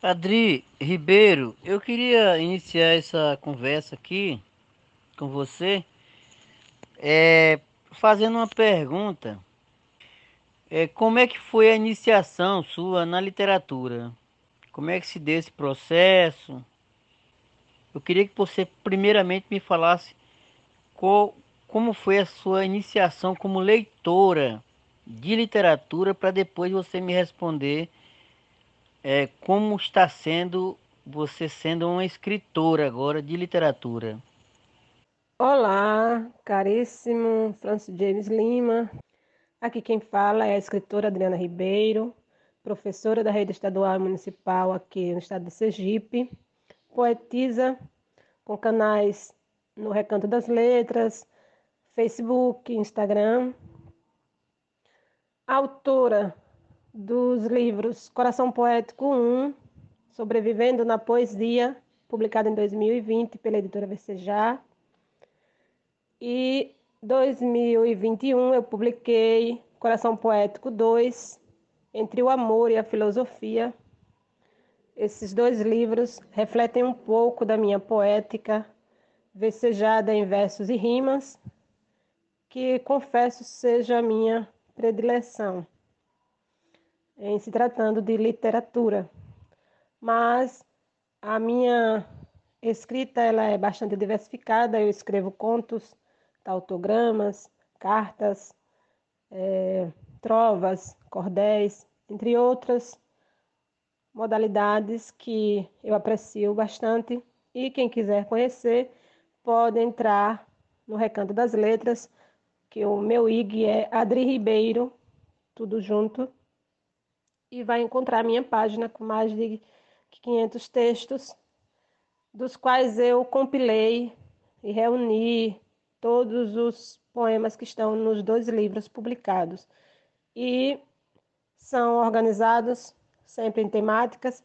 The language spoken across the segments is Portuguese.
Adri Ribeiro, eu queria iniciar essa conversa aqui com você, é, fazendo uma pergunta. É, como é que foi a iniciação sua na literatura? Como é que se deu esse processo? Eu queria que você primeiramente me falasse como foi a sua iniciação como leitora de literatura para depois você me responder é, como está sendo você sendo uma escritora agora de literatura. Olá, caríssimo Francis James Lima. Aqui quem fala é a escritora Adriana Ribeiro, professora da rede estadual e municipal aqui no estado de Sergipe, poetisa com canais no Recanto das Letras, Facebook, Instagram, autora dos livros Coração Poético 1, Sobrevivendo na Poesia, publicado em 2020 pela editora Versejar. E 2021 eu publiquei Coração Poético 2, Entre o Amor e a Filosofia. Esses dois livros refletem um pouco da minha poética, versejada em versos e rimas, que confesso seja a minha predileção em se tratando de literatura. Mas a minha escrita ela é bastante diversificada. Eu escrevo contos, autogramas, cartas, é, trovas, cordéis, entre outras modalidades que eu aprecio bastante. E quem quiser conhecer pode entrar no Recanto das Letras, que o meu IG é Adri Ribeiro, tudo junto e vai encontrar minha página com mais de 500 textos, dos quais eu compilei e reuni todos os poemas que estão nos dois livros publicados. E são organizados sempre em temáticas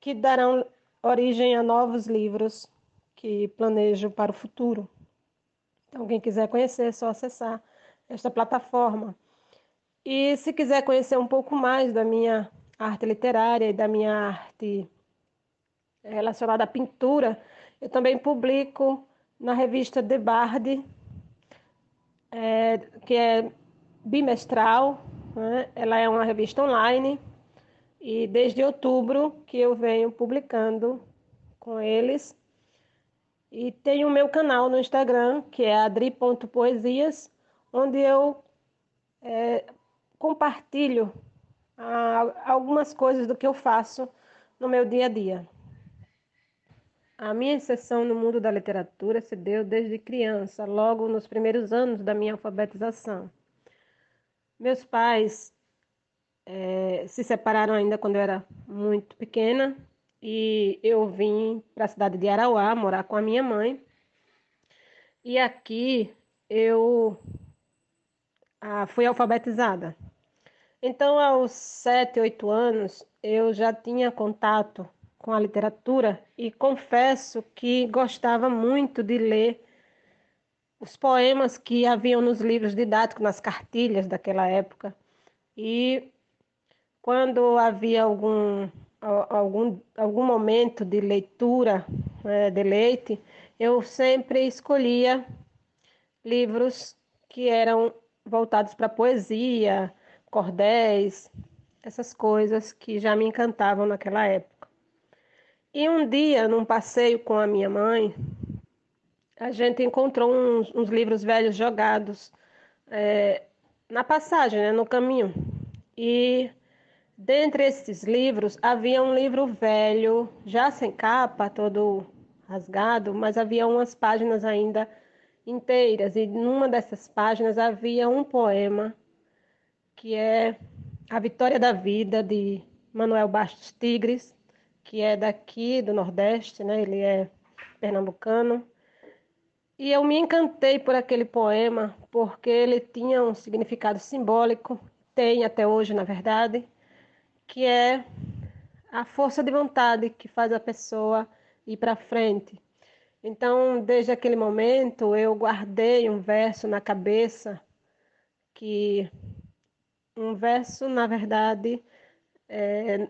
que darão origem a novos livros que planejo para o futuro. Então, quem quiser conhecer, é só acessar esta plataforma. E se quiser conhecer um pouco mais da minha arte literária e da minha arte relacionada à pintura, eu também publico na revista The Bard, é, que é bimestral, né? ela é uma revista online, e desde outubro que eu venho publicando com eles. E tem o meu canal no Instagram, que é adri.poesias, onde eu é, compartilho ah, algumas coisas do que eu faço no meu dia a dia. A minha inserção no mundo da literatura se deu desde criança, logo nos primeiros anos da minha alfabetização. Meus pais é, se separaram ainda quando eu era muito pequena e eu vim para a cidade de Arauá morar com a minha mãe. E aqui eu ah, fui alfabetizada. Então, aos sete, oito anos, eu já tinha contato com a literatura e confesso que gostava muito de ler os poemas que haviam nos livros didáticos, nas cartilhas daquela época. E quando havia algum, algum, algum momento de leitura, né, de leite, eu sempre escolhia livros que eram voltados para poesia, cordéis, essas coisas que já me encantavam naquela época. E um dia, num passeio com a minha mãe, a gente encontrou uns, uns livros velhos jogados é, na passagem, né, no caminho. E dentre esses livros havia um livro velho, já sem capa, todo rasgado, mas havia umas páginas ainda inteiras. E numa dessas páginas havia um poema que é A Vitória da Vida, de Manuel Bastos Tigres, que é daqui do Nordeste, né? ele é pernambucano. E eu me encantei por aquele poema, porque ele tinha um significado simbólico, tem até hoje, na verdade, que é a força de vontade que faz a pessoa ir para frente. Então, desde aquele momento, eu guardei um verso na cabeça que um verso, na verdade, é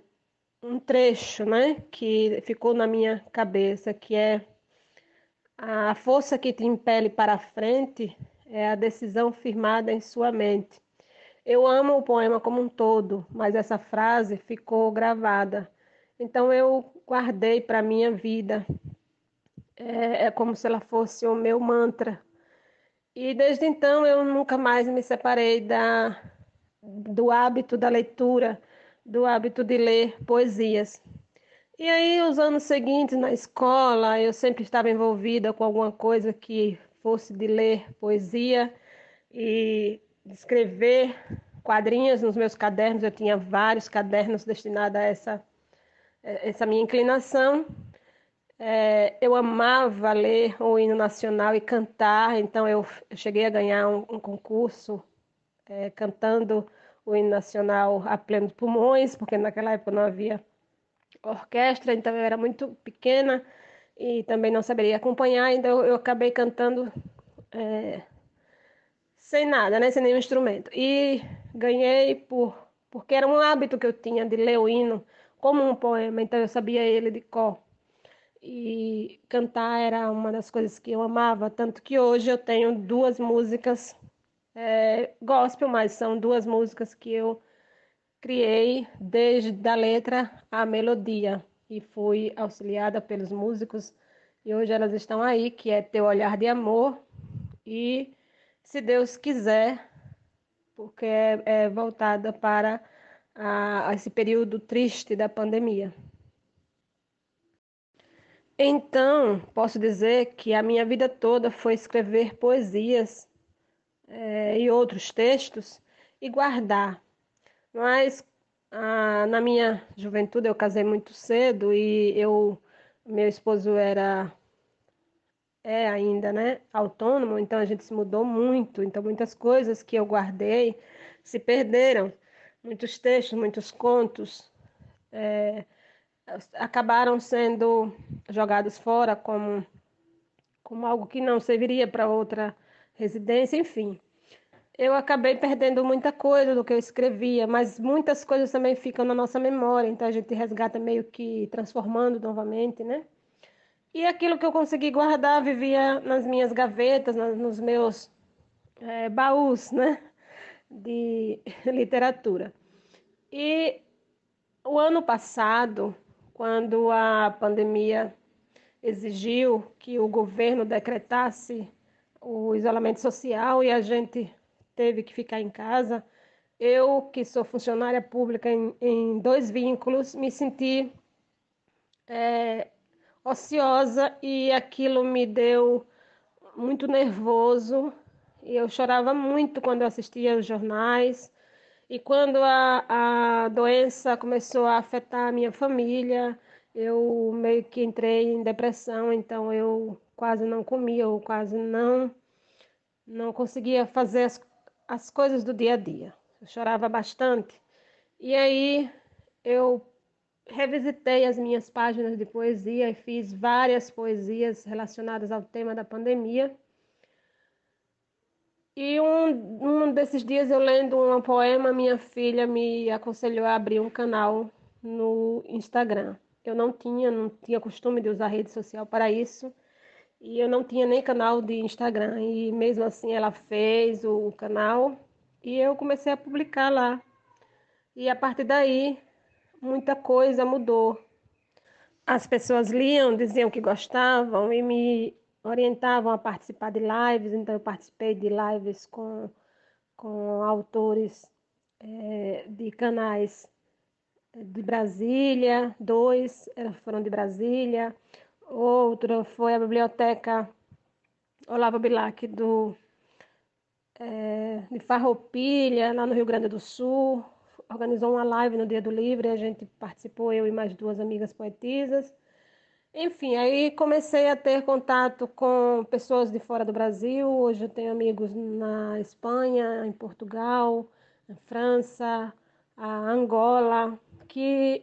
um trecho, né, que ficou na minha cabeça, que é a força que te impele para a frente é a decisão firmada em sua mente. Eu amo o poema como um todo, mas essa frase ficou gravada. Então eu guardei para minha vida. É, é como se ela fosse o meu mantra. E desde então eu nunca mais me separei da, do hábito da leitura, do hábito de ler poesias. E aí, os anos seguintes na escola, eu sempre estava envolvida com alguma coisa que fosse de ler poesia e escrever quadrinhos nos meus cadernos. Eu tinha vários cadernos destinados a essa, essa minha inclinação. É, eu amava ler o hino nacional e cantar, então eu, eu cheguei a ganhar um, um concurso é, cantando o hino nacional a plenos pulmões, porque naquela época não havia orquestra, então eu era muito pequena e também não saberia acompanhar, então eu acabei cantando é, sem nada, né, sem nenhum instrumento. E ganhei por porque era um hábito que eu tinha de ler o hino como um poema, então eu sabia ele de cor. E cantar era uma das coisas que eu amava, tanto que hoje eu tenho duas músicas é, gospel, mas são duas músicas que eu criei desde a letra à melodia e fui auxiliada pelos músicos e hoje elas estão aí, que é Teu Olhar de Amor e Se Deus Quiser, porque é, é voltada para a, a esse período triste da pandemia. Então, posso dizer que a minha vida toda foi escrever poesias é, e outros textos e guardar. Mas ah, na minha juventude eu casei muito cedo e eu meu esposo era é ainda, né, autônomo, então a gente se mudou muito, então muitas coisas que eu guardei se perderam, muitos textos, muitos contos é, acabaram sendo jogados fora como como algo que não serviria para outra residência, enfim. Eu acabei perdendo muita coisa do que eu escrevia, mas muitas coisas também ficam na nossa memória, então a gente resgata meio que transformando novamente, né? E aquilo que eu consegui guardar vivia nas minhas gavetas, nos meus é, baús, né? De literatura. E o ano passado, quando a pandemia exigiu que o governo decretasse o isolamento social e a gente teve que ficar em casa, eu, que sou funcionária pública em, em dois vínculos, me senti é, ociosa e aquilo me deu muito nervoso. E eu chorava muito quando eu assistia os jornais. E quando a, a doença começou a afetar a minha família, eu meio que entrei em depressão, então eu quase não comia, eu quase não não conseguia fazer as, as coisas do dia a dia. Eu chorava bastante. E aí eu revisitei as minhas páginas de poesia e fiz várias poesias relacionadas ao tema da pandemia. E um, um desses dias, eu lendo um poema, minha filha me aconselhou a abrir um canal no Instagram. Eu não tinha, não tinha costume de usar rede social para isso. E eu não tinha nem canal de Instagram. E mesmo assim ela fez o canal e eu comecei a publicar lá. E a partir daí muita coisa mudou. As pessoas liam, diziam que gostavam e me orientavam a participar de lives, então eu participei de lives com, com autores é, de canais de Brasília, dois foram de Brasília, outro foi a biblioteca Olavo Bilac do é, de Farroupilha, lá no Rio Grande do Sul, organizou uma live no Dia do Livre, a gente participou, eu e mais duas amigas poetisas. Enfim, aí comecei a ter contato com pessoas de fora do Brasil. Hoje eu tenho amigos na Espanha, em Portugal, na França, a Angola, que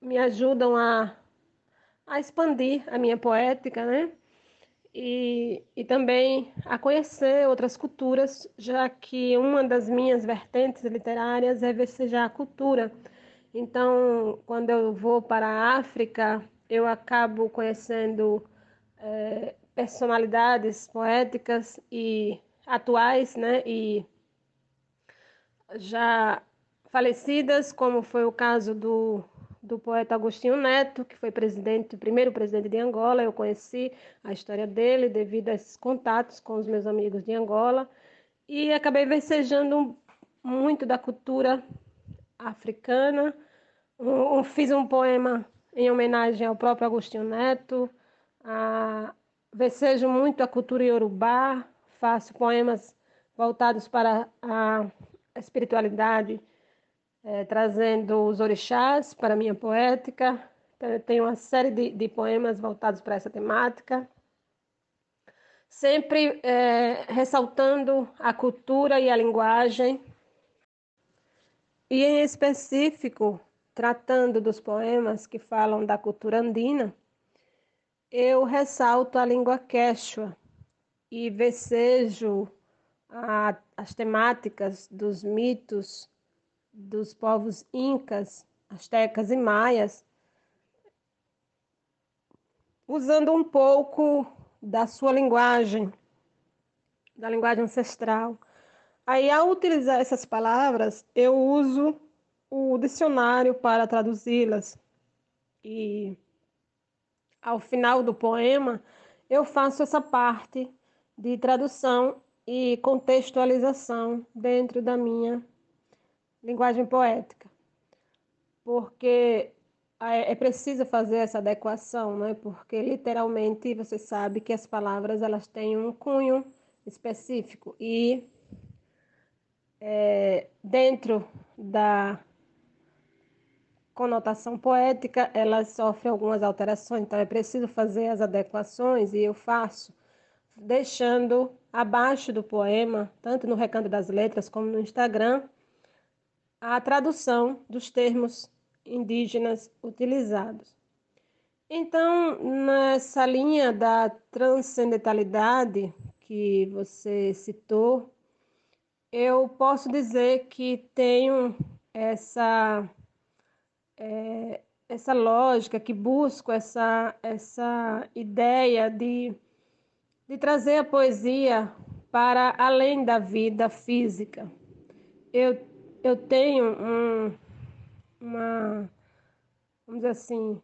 me ajudam a, a expandir a minha poética, né? e, e também a conhecer outras culturas, já que uma das minhas vertentes literárias é vecejar a cultura. Então, quando eu vou para a África, eu acabo conhecendo é, personalidades poéticas e atuais, né? E já falecidas, como foi o caso do, do poeta Agostinho Neto, que foi presidente, primeiro presidente de Angola. Eu conheci a história dele devido a esses contatos com os meus amigos de Angola e acabei versejando muito da cultura africana. Um, fiz um poema em homenagem ao próprio Agostinho Neto. Ah, vejo muito a cultura iorubá, faço poemas voltados para a espiritualidade, é, trazendo os orixás para a minha poética. Tenho uma série de, de poemas voltados para essa temática, sempre é, ressaltando a cultura e a linguagem, e em específico, tratando dos poemas que falam da cultura andina, eu ressalto a língua quechua e vecejo a, as temáticas dos mitos dos povos incas, astecas e maias, usando um pouco da sua linguagem, da linguagem ancestral. Aí, ao utilizar essas palavras, eu uso o dicionário para traduzi-las. E ao final do poema, eu faço essa parte de tradução e contextualização dentro da minha linguagem poética. Porque é preciso fazer essa adequação, né? Porque literalmente você sabe que as palavras elas têm um cunho específico e é, dentro da conotação poética, ela sofre algumas alterações, então é preciso fazer as adequações e eu faço, deixando abaixo do poema, tanto no Recanto das Letras como no Instagram, a tradução dos termos indígenas utilizados. Então, nessa linha da transcendentalidade que você citou, eu posso dizer que tenho essa é, essa lógica, que busco essa, essa ideia de, de trazer a poesia para além da vida física. Eu, eu tenho um, uma, vamos dizer assim,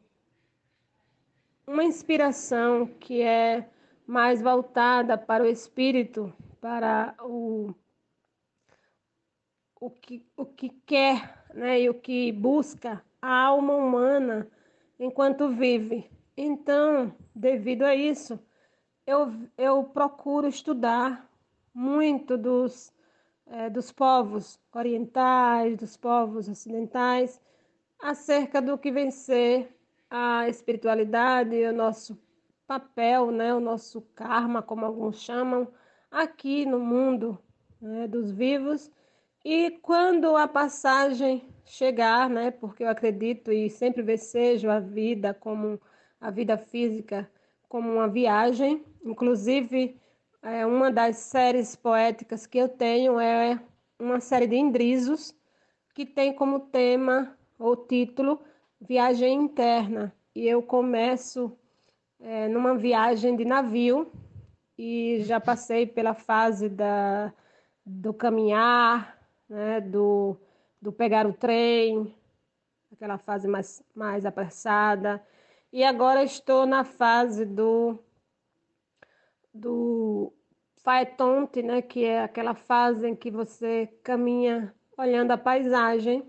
uma inspiração que é mais voltada para o espírito, para o, o, que, o que quer né, e o que busca a alma humana enquanto vive. Então, devido a isso, eu, eu procuro estudar muito dos, é, dos povos orientais, dos povos ocidentais, acerca do que vem ser a espiritualidade, o nosso papel, né, o nosso karma, como alguns chamam, aqui no mundo né, dos vivos. E quando a passagem chegar, né, porque eu acredito e sempre vejo a vida como a vida física como uma viagem, inclusive é, uma das séries poéticas que eu tenho é uma série de indrizos que tem como tema ou título Viagem Interna. E eu começo é, numa viagem de navio e já passei pela fase da, do caminhar, né, do, do pegar o trem, aquela fase mais, mais apressada. E agora estou na fase do, do faetonte, né, que é aquela fase em que você caminha olhando a paisagem.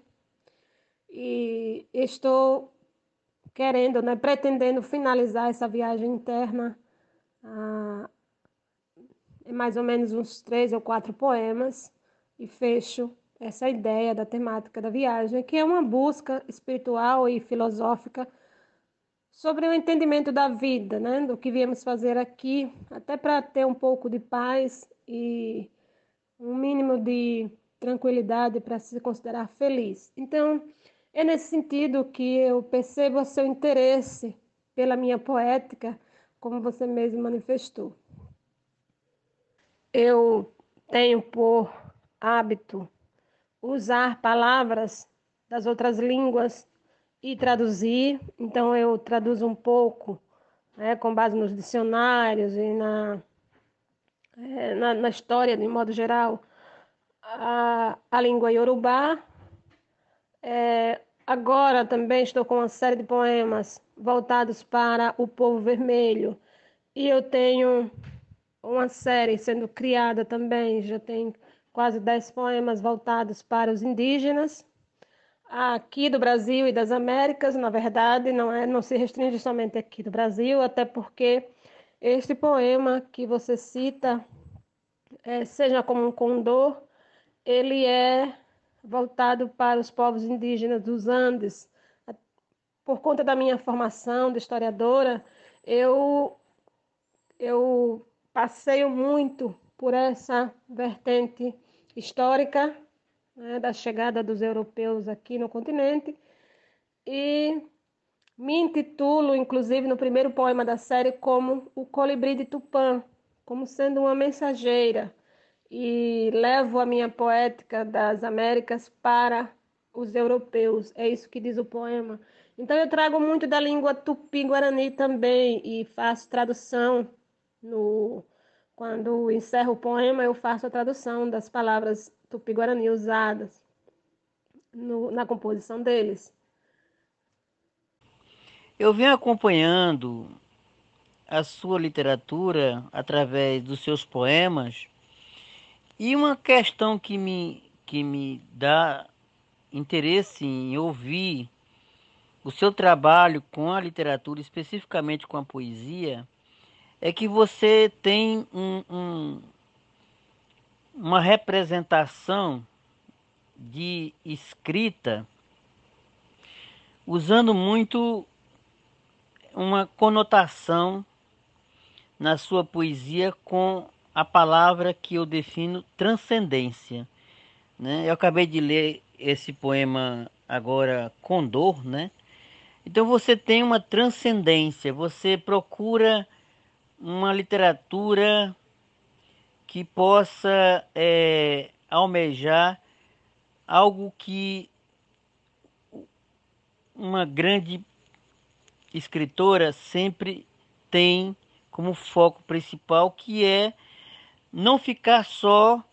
E estou querendo, né, pretendendo finalizar essa viagem interna ah, mais ou menos uns três ou quatro poemas e fecho essa ideia da temática da viagem, que é uma busca espiritual e filosófica sobre o entendimento da vida, né? do que viemos fazer aqui, até para ter um pouco de paz e um mínimo de tranquilidade para se considerar feliz. Então, é nesse sentido que eu percebo o seu interesse pela minha poética, como você mesmo manifestou. Eu tenho por hábito usar palavras das outras línguas e traduzir. Então, eu traduzo um pouco, né, com base nos dicionários e na, é, na, na, história, de modo geral, a, a língua iorubá. É, agora também estou com uma série de poemas voltados para o povo vermelho. E eu tenho uma série sendo criada também, já tem quase dez poemas voltados para os indígenas aqui do Brasil e das Américas, na verdade, não é, não se restringe somente aqui do Brasil, até porque este poema que você cita, é, seja como um condor, ele é voltado para os povos indígenas dos Andes. Por conta da minha formação de historiadora, eu eu passeio muito por essa vertente histórica né, da chegada dos europeus aqui no continente. E me intitulo, inclusive, no primeiro poema da série, como o colibri de Tupã, como sendo uma mensageira. E levo a minha poética das Américas para os europeus. É isso que diz o poema. Então, eu trago muito da língua tupi-guarani também e faço tradução no. Quando encerro o poema, eu faço a tradução das palavras tupi-guarani usadas no, na composição deles. Eu venho acompanhando a sua literatura através dos seus poemas e uma questão que me, que me dá interesse em ouvir o seu trabalho com a literatura, especificamente com a poesia, é que você tem um, um, uma representação de escrita usando muito uma conotação na sua poesia com a palavra que eu defino transcendência. Né? Eu acabei de ler esse poema agora Condor, né? Então você tem uma transcendência, você procura uma literatura que possa é, almejar algo que uma grande escritora sempre tem como foco principal, que é não ficar só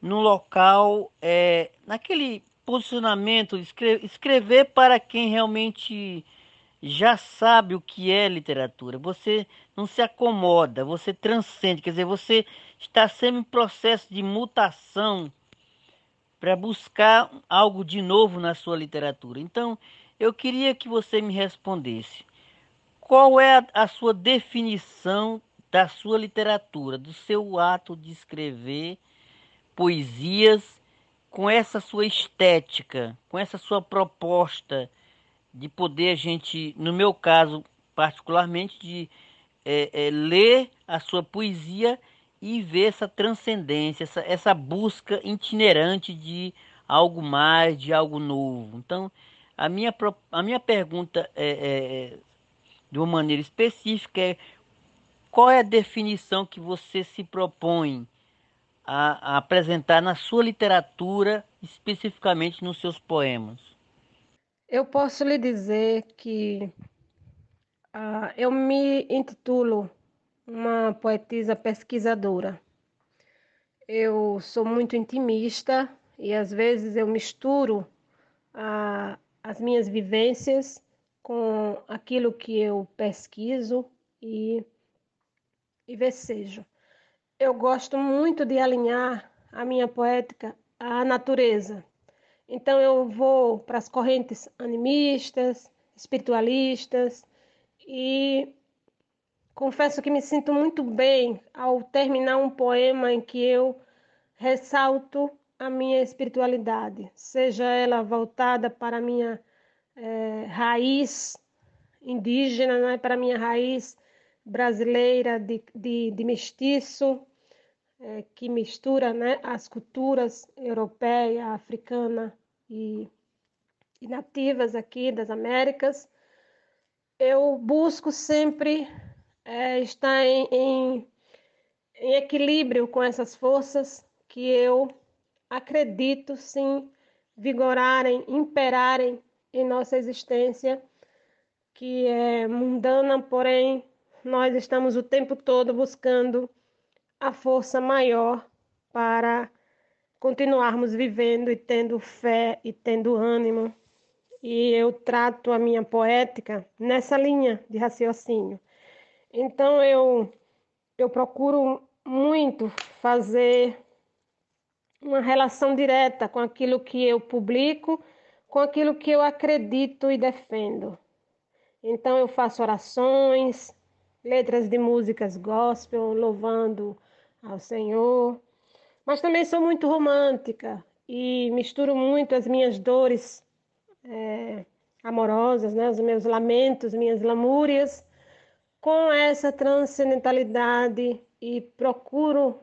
no local, é, naquele posicionamento, escrever, escrever para quem realmente já sabe o que é literatura. Você não se acomoda, você transcende, quer dizer, você está sempre em processo de mutação para buscar algo de novo na sua literatura. Então, eu queria que você me respondesse. Qual é a, a sua definição da sua literatura, do seu ato de escrever poesias com essa sua estética, com essa sua proposta de poder a gente, no meu caso particularmente, de é, é, ler a sua poesia e ver essa transcendência, essa, essa busca itinerante de algo mais, de algo novo. Então, a minha, a minha pergunta é, é, de uma maneira específica é qual é a definição que você se propõe a, a apresentar na sua literatura, especificamente nos seus poemas? Eu posso lhe dizer que uh, eu me intitulo uma poetisa pesquisadora. Eu sou muito intimista e às vezes eu misturo uh, as minhas vivências com aquilo que eu pesquiso e, e vejo. Eu gosto muito de alinhar a minha poética à natureza, então eu vou para as correntes animistas, espiritualistas e confesso que me sinto muito bem ao terminar um poema em que eu ressalto a minha espiritualidade, seja ela voltada para a minha é, raiz indígena, né, para a minha raiz brasileira de, de, de mestiço, é, que mistura né, as culturas europeia, africana e, e nativas aqui das Américas, eu busco sempre é, em, em, em equilíbrio com essas forças que eu acredito sim vigorarem, imperarem em nossa existência, que é mundana, porém nós estamos o tempo todo buscando a força maior para continuarmos vivendo e tendo fé e tendo ânimo. E eu trato a minha poética nessa linha de raciocínio. Então eu eu procuro muito fazer uma relação direta com aquilo que eu publico, com aquilo que eu acredito e defendo. Então eu faço orações, letras de músicas gospel, louvando ao Senhor, mas também sou muito romântica e misturo muito as minhas dores é, amorosas, né, os meus lamentos, minhas lamúrias, com essa transcendentalidade e procuro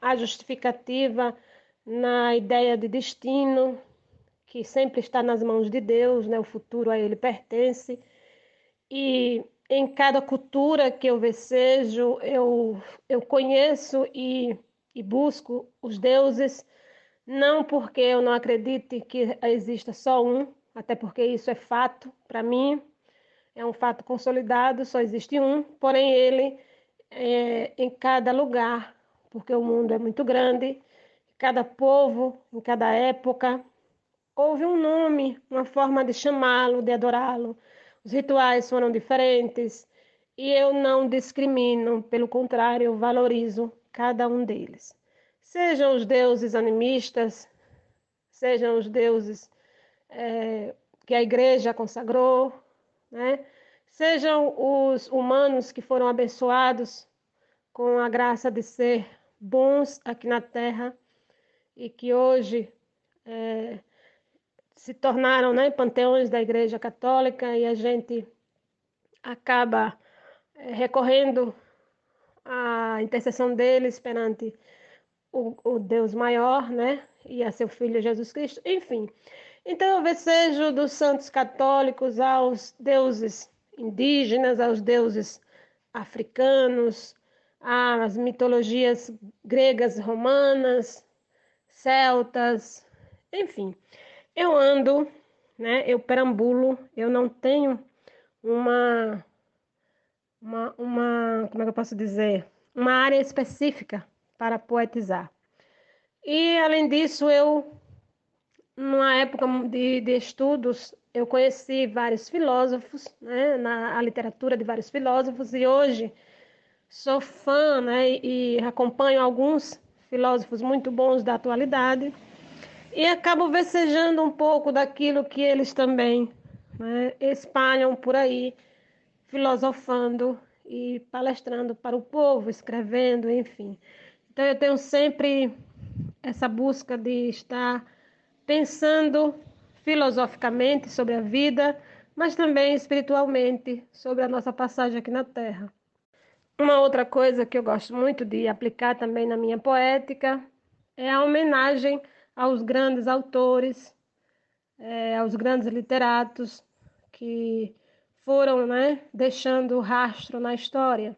a justificativa na ideia de destino, que sempre está nas mãos de Deus, né? o futuro a Ele pertence. E em cada cultura que eu vejo, eu, eu conheço e, e busco os deuses, não porque eu não acredite que exista só um, até porque isso é fato para mim, é um fato consolidado, só existe um, porém ele é em cada lugar, porque o mundo é muito grande, cada povo, em cada época, houve um nome, uma forma de chamá-lo, de adorá-lo. Os rituais foram diferentes e eu não discrimino, pelo contrário, eu valorizo cada um deles. Sejam os deuses animistas, sejam os deuses é, que a igreja consagrou, né? Sejam os humanos que foram abençoados com a graça de ser bons aqui na terra e que hoje é, se tornaram né, panteões da Igreja Católica e a gente acaba é, recorrendo à intercessão deles perante o, o Deus maior, né, e a seu Filho Jesus Cristo, enfim. Então, eu vejo dos santos católicos aos deuses indígenas, aos deuses africanos, às mitologias gregas, romanas, celtas, enfim. Eu ando, né? Eu perambulo, eu não tenho uma uma, uma como é que eu posso dizer? Uma área específica para poetizar. E além disso, eu numa época de, de estudos, eu conheci vários filósofos, né, na literatura de vários filósofos, e hoje sou fã né, e, e acompanho alguns filósofos muito bons da atualidade, e acabo vesejando um pouco daquilo que eles também né, espalham por aí, filosofando e palestrando para o povo, escrevendo, enfim. Então eu tenho sempre essa busca de estar pensando filosoficamente sobre a vida, mas também espiritualmente sobre a nossa passagem aqui na Terra. Uma outra coisa que eu gosto muito de aplicar também na minha poética é a homenagem aos grandes autores, é, aos grandes literatos que foram né, deixando rastro na história.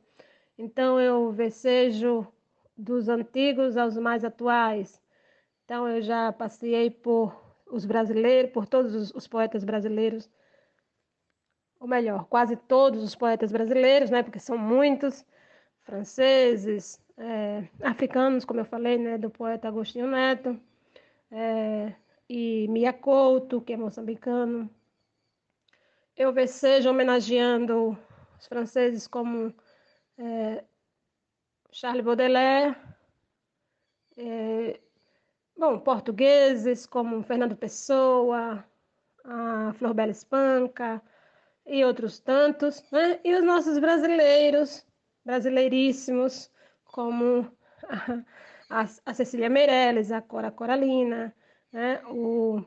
Então eu vejo dos antigos aos mais atuais, então eu já passei por os brasileiros, por todos os, os poetas brasileiros, ou melhor, quase todos os poetas brasileiros, né? Porque são muitos franceses, é, africanos, como eu falei, né? Do poeta Agostinho Neto, é, e Mia Couto, que é moçambicano. Eu vejo homenageando os franceses como é, Charles Baudelaire, é, Bom, portugueses como Fernando Pessoa, a Flor Bela Espanca e outros tantos, né? E os nossos brasileiros, brasileiríssimos, como a, a Cecília Meirelles, a Cora Coralina, né? o,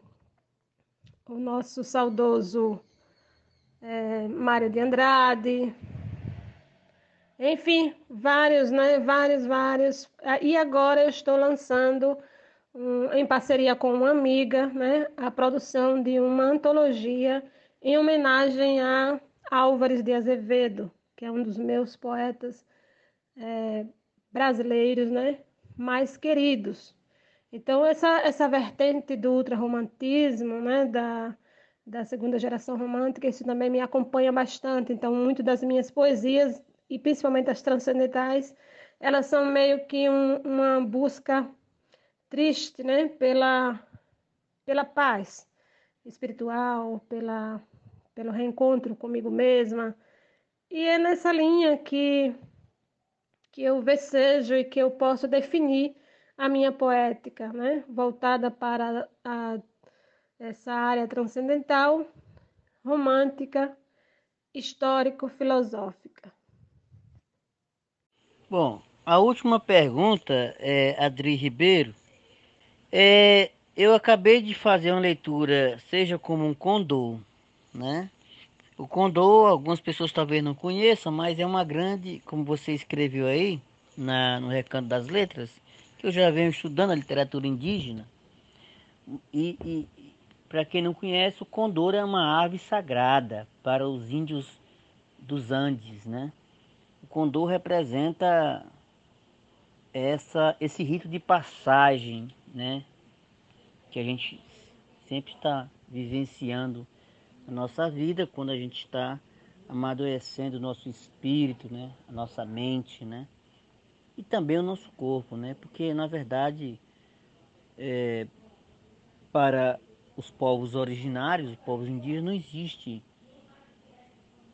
o nosso saudoso é, Mário de Andrade, enfim, vários, né? Vários, vários. E agora eu estou lançando um, em parceria com uma amiga, né, a produção de uma antologia em homenagem a Álvares de Azevedo, que é um dos meus poetas é, brasileiros né, mais queridos. Então, essa, essa vertente do ultrarromantismo, né, da, da segunda geração romântica, isso também me acompanha bastante. Então, muito das minhas poesias, e principalmente as transcendentais, elas são meio que um, uma busca triste, né, pela, pela paz espiritual, pela, pelo reencontro comigo mesma. E é nessa linha que, que eu vejo e que eu posso definir a minha poética, né? voltada para a, essa área transcendental, romântica, histórico-filosófica. Bom, a última pergunta, é, Adri Ribeiro, é, eu acabei de fazer uma leitura, seja como um condor, né? O condor, algumas pessoas talvez não conheçam, mas é uma grande, como você escreveu aí, na, no Recanto das Letras, que eu já venho estudando a literatura indígena. E, e para quem não conhece, o condor é uma ave sagrada para os índios dos Andes, né? O condor representa essa, esse rito de passagem, né? Que a gente sempre está vivenciando na nossa vida quando a gente está amadurecendo o nosso espírito, né? A nossa mente, né? e também o nosso corpo, né? Porque na verdade é, para os povos originários, os povos indígenas, não existe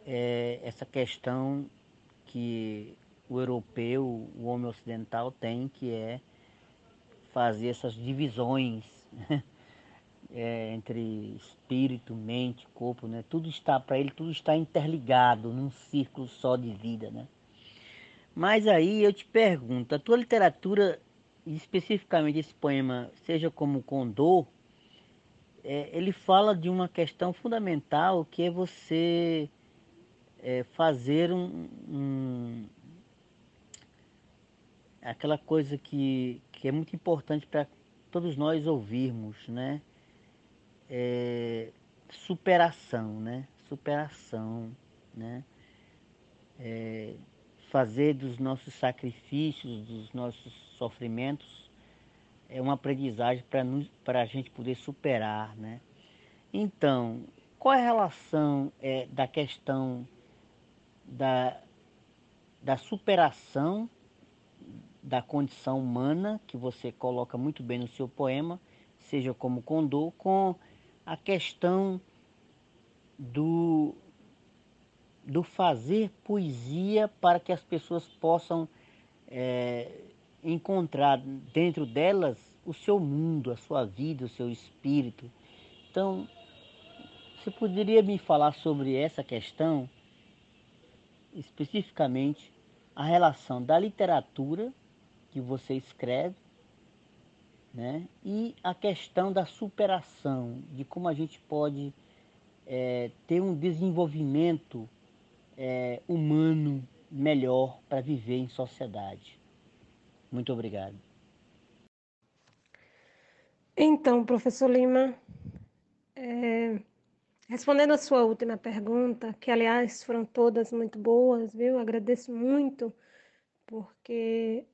é, essa questão que o europeu, o homem ocidental tem, que é fazer essas divisões é, entre espírito, mente, corpo, né? Tudo está para ele, tudo está interligado num círculo só de vida, né? Mas aí eu te pergunto, a tua literatura, especificamente esse poema, seja como Condor, é, ele fala de uma questão fundamental que é você é, fazer um, aquela coisa que, que é muito importante para todos nós ouvirmos, né? É, superação, né? Superação, né? É, fazer dos nossos sacrifícios, dos nossos sofrimentos, é uma aprendizagem para a gente poder superar, né? Então, qual é a relação é, da questão da, da superação da condição humana, que você coloca muito bem no seu poema, seja como Condor, com a questão do, do fazer poesia para que as pessoas possam é, encontrar dentro delas o seu mundo, a sua vida, o seu espírito. Então, você poderia me falar sobre essa questão, especificamente a relação da literatura que você escreve, né, e a questão da superação, de como a gente pode é, ter um desenvolvimento é, humano melhor para viver em sociedade. Muito obrigado. Então, professor Lima, é, respondendo a sua última pergunta, que aliás foram todas muito boas, viu? Agradeço muito, porque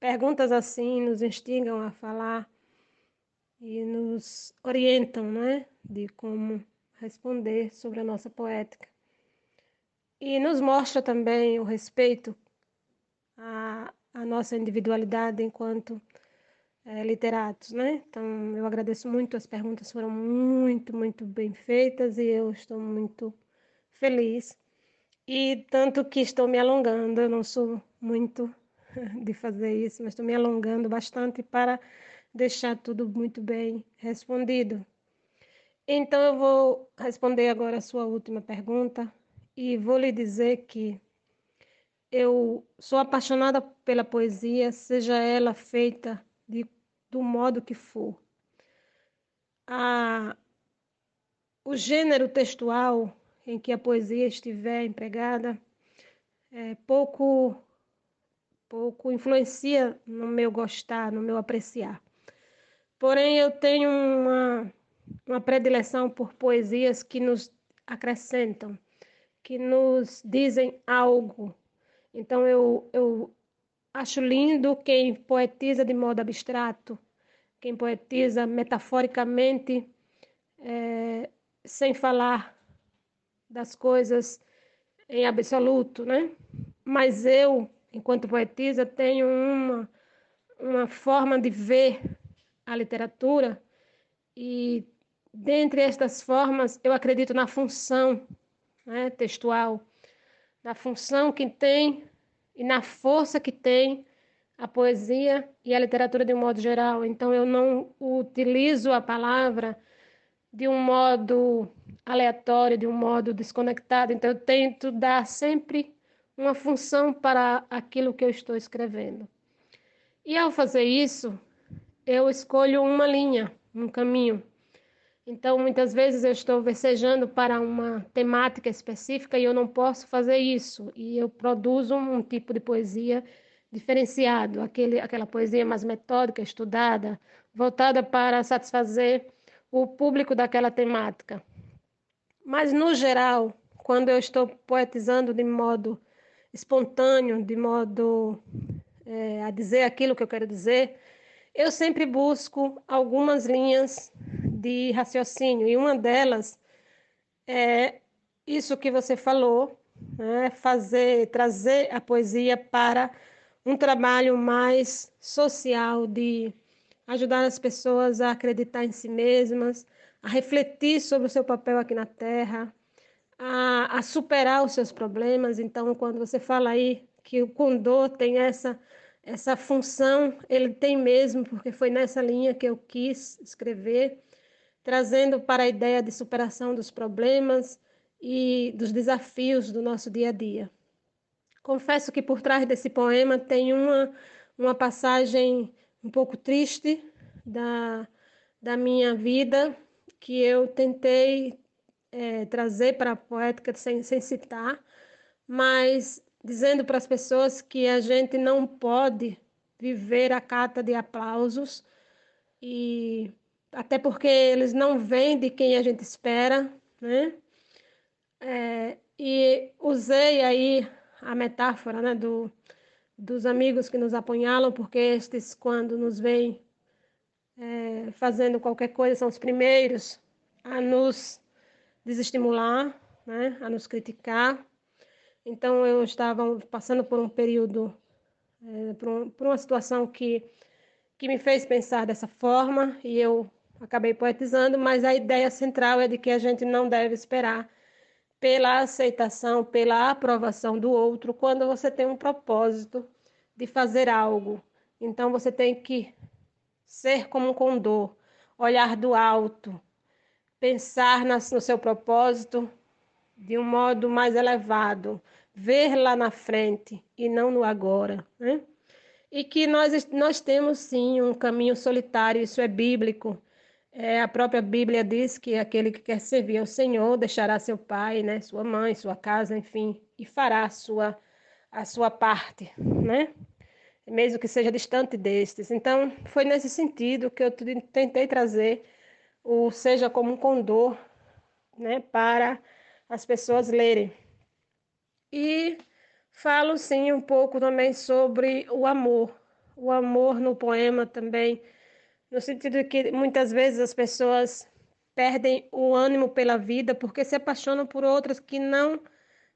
perguntas assim nos instigam a falar e nos orientam, não é? De como responder sobre a nossa poética e nos mostra também o respeito à, à nossa individualidade enquanto é, literatos, né? Então, eu agradeço muito, as perguntas foram muito, muito bem feitas e eu estou muito feliz. E tanto que estou me alongando, eu não sou muito de fazer isso, mas estou me alongando bastante para deixar tudo muito bem respondido. Então, eu vou responder agora a sua última pergunta, e vou lhe dizer que eu sou apaixonada pela poesia, seja ela feita de, do modo que for. A, o gênero textual em que a poesia estiver empregada é, pouco pouco influencia no meu gostar, no meu apreciar. Porém, eu tenho uma, uma predileção por poesias que nos acrescentam, que nos dizem algo. Então eu, eu acho lindo quem poetiza de modo abstrato, quem poetiza metaforicamente, é, sem falar das coisas em absoluto, né? Mas eu, enquanto poetisa, tenho uma, uma forma de ver a literatura e dentre estas formas eu acredito na função né, textual, na função que tem e na força que tem a poesia e a literatura de um modo geral. Então eu não utilizo a palavra de um modo aleatório, de um modo desconectado. Então eu tento dar sempre uma função para aquilo que eu estou escrevendo. E ao fazer isso, eu escolho uma linha, um caminho. Então, muitas vezes eu estou versejando para uma temática específica e eu não posso fazer isso. E eu produzo um tipo de poesia diferenciado, aquele, aquela poesia mais metódica, estudada, voltada para satisfazer o público daquela temática. Mas, no geral, quando eu estou poetizando de modo espontâneo, de modo é, a dizer aquilo que eu quero dizer, eu sempre busco algumas linhas de raciocínio, e uma delas é isso que você falou, né? fazer, trazer a poesia para um trabalho mais social de ajudar as pessoas a acreditar em si mesmas, a refletir sobre o seu papel aqui na Terra, a, a superar os seus problemas. Então, quando você fala aí que o Condor tem essa essa função, ele tem mesmo, porque foi nessa linha que eu quis escrever, trazendo para a ideia de superação dos problemas e dos desafios do nosso dia a dia. Confesso que por trás desse poema tem uma, uma passagem um pouco triste da, da minha vida, que eu tentei é, trazer para a poética sem, sem citar, mas dizendo para as pessoas que a gente não pode viver a cata de aplausos e até porque eles não vêm de quem a gente espera, né? É, e usei aí a metáfora né, do, dos amigos que nos apunhalam, porque estes, quando nos veem é, fazendo qualquer coisa, são os primeiros a nos desestimular, né, a nos criticar. Então, eu estava passando por um período, é, por, um, por uma situação que, que me fez pensar dessa forma, e eu acabei poetizando, mas a ideia central é de que a gente não deve esperar pela aceitação, pela aprovação do outro, quando você tem um propósito de fazer algo. Então você tem que ser como um condor, olhar do alto, pensar no seu propósito de um modo mais elevado, ver lá na frente e não no agora, né? E que nós, nós temos sim um caminho solitário, isso é bíblico. É, a própria Bíblia diz que aquele que quer servir ao Senhor deixará seu pai, né, sua mãe, sua casa, enfim, e fará a sua, a sua parte, né? Mesmo que seja distante destes. Então, foi nesse sentido que eu tentei trazer o Seja como um Condor, né, para as pessoas lerem. E falo, sim, um pouco também sobre o amor. O amor no poema também no sentido que muitas vezes as pessoas perdem o ânimo pela vida porque se apaixonam por outras que não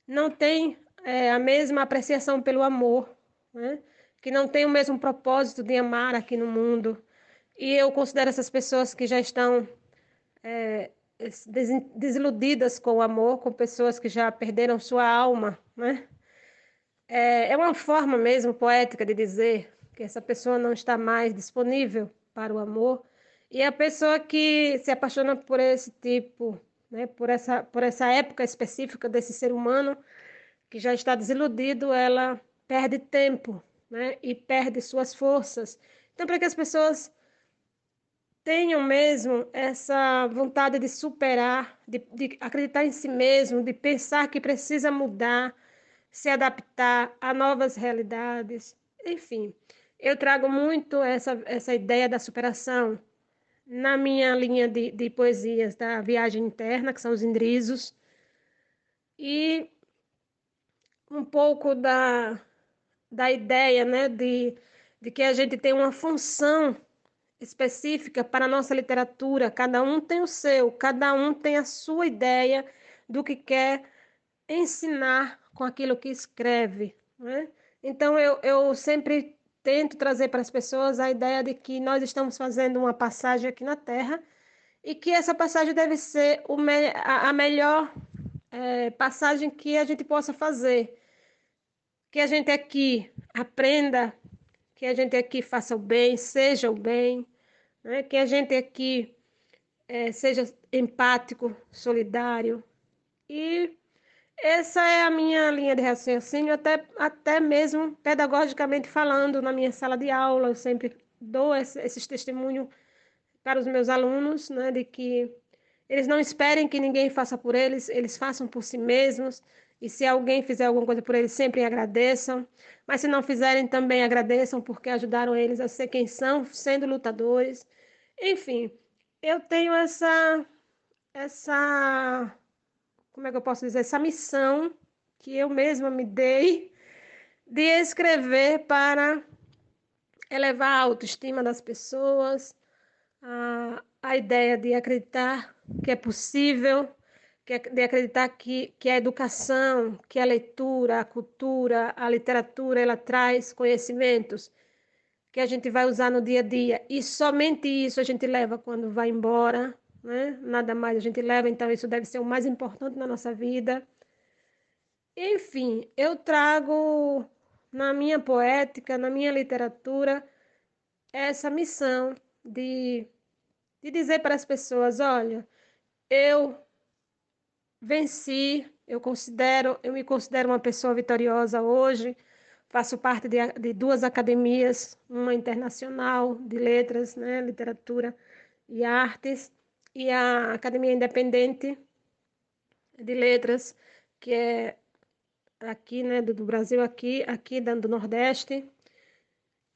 não têm é, a mesma apreciação pelo amor, né? que não têm o mesmo propósito de amar aqui no mundo. E eu considero essas pessoas que já estão é, desiludidas com o amor, com pessoas que já perderam sua alma, né? É, é uma forma mesmo poética de dizer que essa pessoa não está mais disponível para o amor. E a pessoa que se apaixona por esse tipo, né, por, essa, por essa época específica desse ser humano que já está desiludido, ela perde tempo né, e perde suas forças. Então, para que as pessoas tenham mesmo essa vontade de superar, de, de acreditar em si mesmo, de pensar que precisa mudar, se adaptar a novas realidades, enfim. Eu trago muito essa, essa ideia da superação na minha linha de, de poesias da viagem interna, que são os indrizos, e um pouco da, da ideia né, de, de que a gente tem uma função específica para a nossa literatura. Cada um tem o seu, cada um tem a sua ideia do que quer ensinar com aquilo que escreve. Né? Então, eu, eu sempre tento trazer para as pessoas a ideia de que nós estamos fazendo uma passagem aqui na Terra e que essa passagem deve ser me a melhor é, passagem que a gente possa fazer. Que a gente aqui aprenda, que a gente aqui faça o bem, seja o bem, né? que a gente aqui é, seja empático, solidário. E essa é a minha linha de raciocínio, até, até mesmo pedagogicamente falando, na minha sala de aula, eu sempre dou esse, esses testemunhos para os meus alunos, né, de que eles não esperem que ninguém faça por eles, eles façam por si mesmos. E se alguém fizer alguma coisa por eles, sempre agradeçam. Mas se não fizerem, também agradeçam, porque ajudaram eles a ser quem são, sendo lutadores. Enfim, eu tenho essa, essa, como é que eu posso dizer, essa missão que eu mesma me dei de escrever para elevar a autoestima das pessoas, a, a ideia de acreditar que é possível, de acreditar que, que a educação, que a leitura, a cultura, a literatura, ela traz conhecimentos que a gente vai usar no dia a dia. E somente isso a gente leva quando vai embora, né? Nada mais a gente leva, então isso deve ser o mais importante na nossa vida. Enfim, eu trago na minha poética, na minha literatura, essa missão de, de dizer para as pessoas: olha, eu venci, eu considero, eu me considero uma pessoa vitoriosa hoje. Faço parte de, de duas academias, uma internacional de letras, né, literatura e artes, e a Academia Independente de Letras, que é aqui, né, do, do Brasil, aqui, aqui do Nordeste.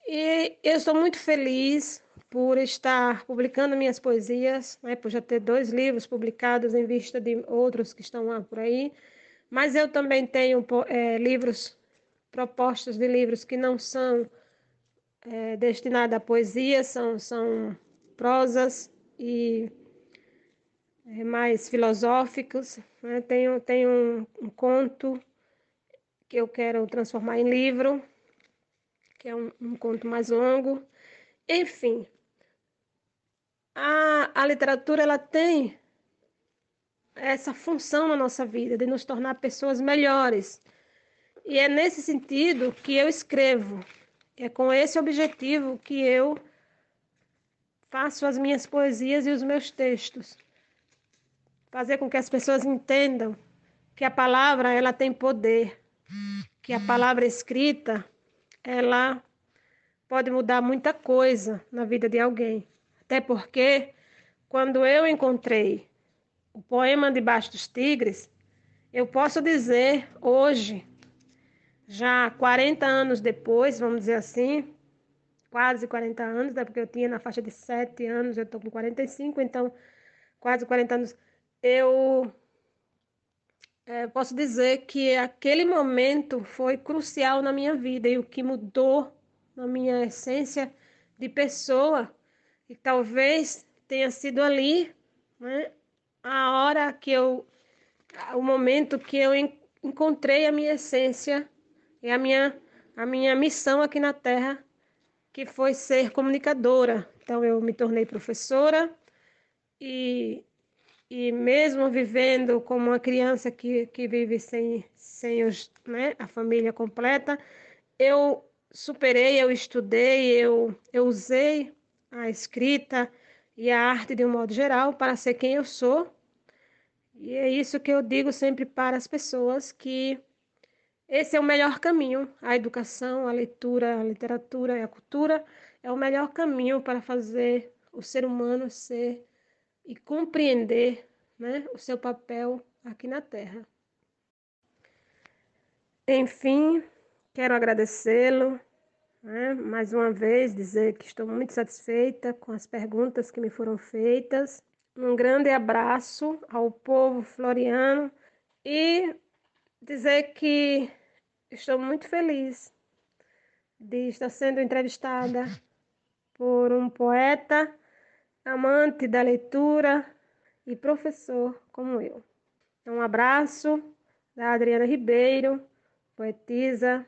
E eu estou muito feliz por estar publicando minhas poesias, né, por já ter dois livros publicados em vista de outros que estão lá por aí. Mas eu também tenho é, livros, propostas de livros que não são é, destinados à poesia, são, são prosas e é, mais filosóficos. Né? Tenho, tenho um, um conto que eu quero transformar em livro, que é um, um conto mais longo. Enfim, a, a literatura ela tem essa função na nossa vida de nos tornar pessoas melhores. E é nesse sentido que eu escrevo. É com esse objetivo que eu faço as minhas poesias e os meus textos. Fazer com que as pessoas entendam que a palavra ela tem poder, que a palavra escrita ela pode mudar muita coisa na vida de alguém. Até porque, quando eu encontrei o poema Debaixo dos Tigres, eu posso dizer hoje, já 40 anos depois, vamos dizer assim, quase 40 anos, né, porque eu tinha na faixa de 7 anos, eu estou com 45, então quase 40 anos, eu é, posso dizer que aquele momento foi crucial na minha vida e o que mudou na minha essência de pessoa e talvez tenha sido ali, né, a hora que eu, o momento que eu encontrei a minha essência e a minha, a minha missão aqui na Terra, que foi ser comunicadora. Então eu me tornei professora e, e mesmo vivendo como uma criança que, que vive sem, sem os, né, a família completa, eu superei, eu estudei, eu, eu usei a escrita e a arte de um modo geral para ser quem eu sou. E é isso que eu digo sempre para as pessoas que esse é o melhor caminho. A educação, a leitura, a literatura e a cultura é o melhor caminho para fazer o ser humano ser e compreender né, o seu papel aqui na Terra. Enfim, quero agradecê-lo né? Mais uma vez, dizer que estou muito satisfeita com as perguntas que me foram feitas. Um grande abraço ao povo floriano e dizer que estou muito feliz de estar sendo entrevistada por um poeta, amante da leitura e professor como eu. Um abraço da Adriana Ribeiro, poetisa,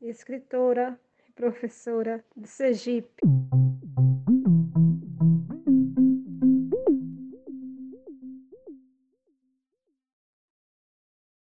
escritora e professora de Sergipe.